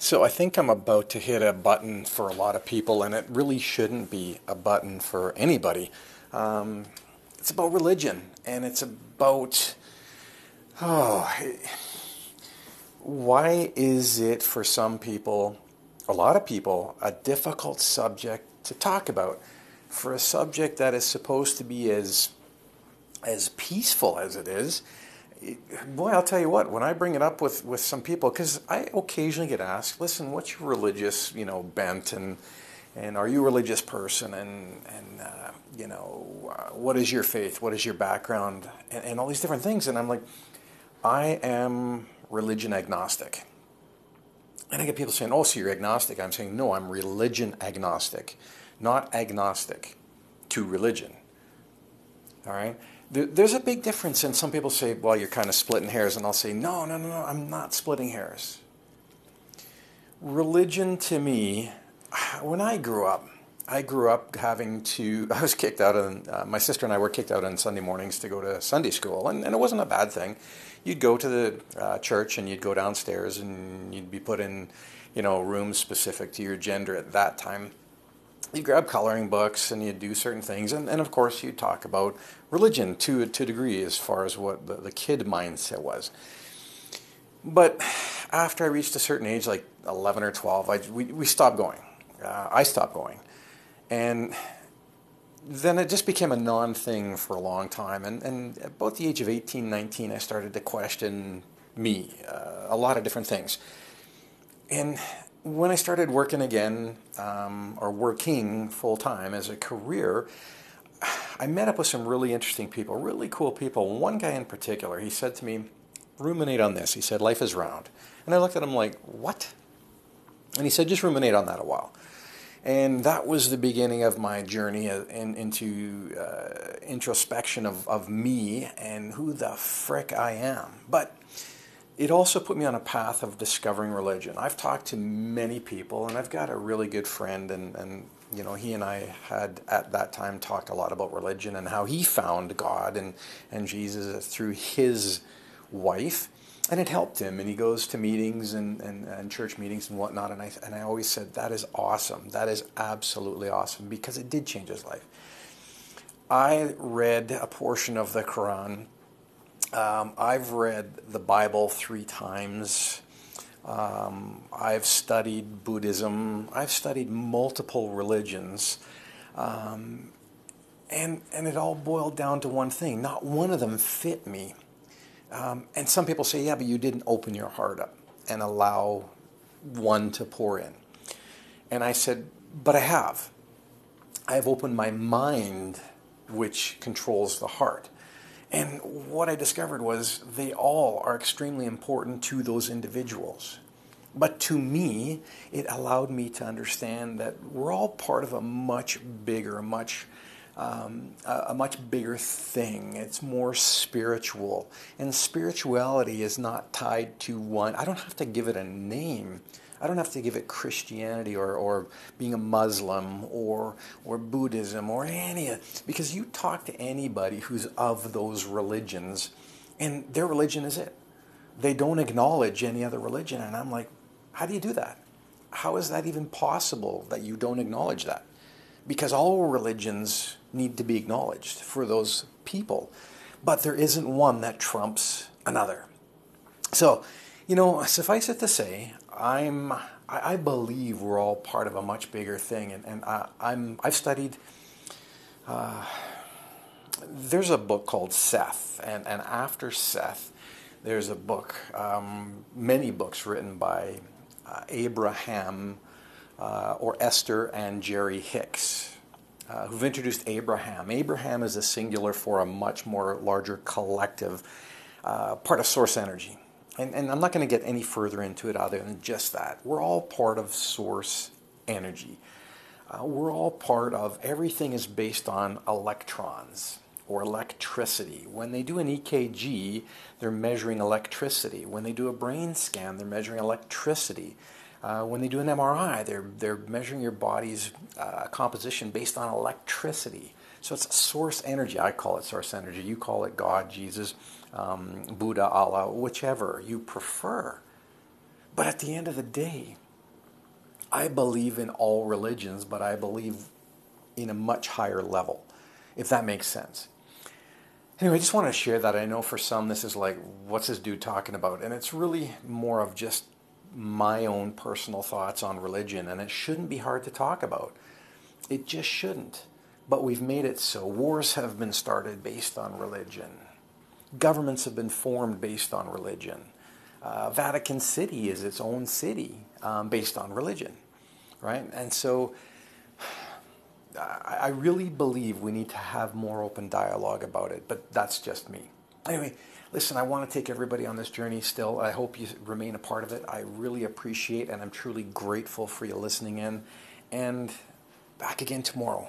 So I think I'm about to hit a button for a lot of people, and it really shouldn't be a button for anybody. Um, it's about religion, and it's about oh, why is it for some people, a lot of people, a difficult subject to talk about? For a subject that is supposed to be as as peaceful as it is, boy, I'll tell you what, when I bring it up with, with some people, because I occasionally get asked, listen, what's your religious, you know, bent and, and are you a religious person and, and uh, you know, uh, what is your faith? What is your background? And, and all these different things. And I'm like, I am religion agnostic. And I get people saying, oh, so you're agnostic. I'm saying, no, I'm religion agnostic, not agnostic to religion. All right? There's a big difference, and some people say, well, you're kind of splitting hairs, and I'll say, no, no, no, no, I'm not splitting hairs. Religion to me, when I grew up, I grew up having to, I was kicked out, of, uh, my sister and I were kicked out on Sunday mornings to go to Sunday school, and, and it wasn't a bad thing. You'd go to the uh, church and you'd go downstairs and you'd be put in, you know, rooms specific to your gender at that time you grab coloring books and you do certain things, and, and of course you talk about religion to to a degree as far as what the, the kid mindset was. But after I reached a certain age, like 11 or 12, I, we, we stopped going. Uh, I stopped going. And then it just became a non thing for a long time. And, and about the age of 18, 19, I started to question me, uh, a lot of different things. And when I started working again, um, or working full time as a career, I met up with some really interesting people, really cool people. One guy in particular, he said to me, ruminate on this. He said, life is round. And I looked at him like, what? And he said, just ruminate on that a while. And that was the beginning of my journey in, into uh, introspection of, of me and who the frick I am. But it also put me on a path of discovering religion. I've talked to many people, and I've got a really good friend, and, and you know, he and I had at that time talked a lot about religion and how he found God and, and Jesus through his wife, and it helped him. And he goes to meetings and, and, and church meetings and whatnot. And I, and I always said, that is awesome. That is absolutely awesome because it did change his life. I read a portion of the Quran um, I've read the Bible three times. Um, I've studied Buddhism. I've studied multiple religions. Um, and, and it all boiled down to one thing. Not one of them fit me. Um, and some people say, yeah, but you didn't open your heart up and allow one to pour in. And I said, but I have. I've opened my mind, which controls the heart. And what I discovered was they all are extremely important to those individuals. But to me, it allowed me to understand that we're all part of a much bigger, much um, a, a, much bigger thing. It's more spiritual, and spirituality is not tied to one. I don't have to give it a name. I don't have to give it Christianity or, or being a Muslim or, or Buddhism or any because you talk to anybody who's of those religions and their religion is it. They don't acknowledge any other religion. And I'm like, how do you do that? How is that even possible that you don't acknowledge that? Because all religions need to be acknowledged for those people. But there isn't one that trumps another. So, you know, suffice it to say, I'm I, believe we're all part of a much bigger thing, and, and I, am I've studied. Uh, there's a book called Seth, and, and after Seth, there's a book, um, many books written by uh, Abraham uh, or Esther and Jerry Hicks, uh, who've introduced Abraham. Abraham is a singular for a much more larger collective, uh, part of source energy and, and I'm not going to get any further into it other than just that. We're all part of source energy. Uh, we're all part of everything is based on electrons or electricity. When they do an EKG, they're measuring electricity. When they do a brain scan, they're measuring electricity. Uh, when they do an MRI, they're, they're measuring your body's uh, composition based on electricity. So it's source energy. I call it source energy. You call it God, Jesus, um, Buddha, Allah, whichever you prefer. But at the end of the day, I believe in all religions, but I believe in a much higher level, if that makes sense. Anyway, I just want to share that. I know for some this is like, what's this dude talking about? And it's really more of just my own personal thoughts on religion, and it shouldn't be hard to talk about. It just shouldn't. But we've made it so. Wars have been started based on religion. Governments have been formed based on religion. Uh, Vatican City is its own city um, based on religion, right? And so I really believe we need to have more open dialogue about it, but that's just me. Anyway, listen, I want to take everybody on this journey still. I hope you remain a part of it. I really appreciate and I'm truly grateful for you listening in. And back again tomorrow.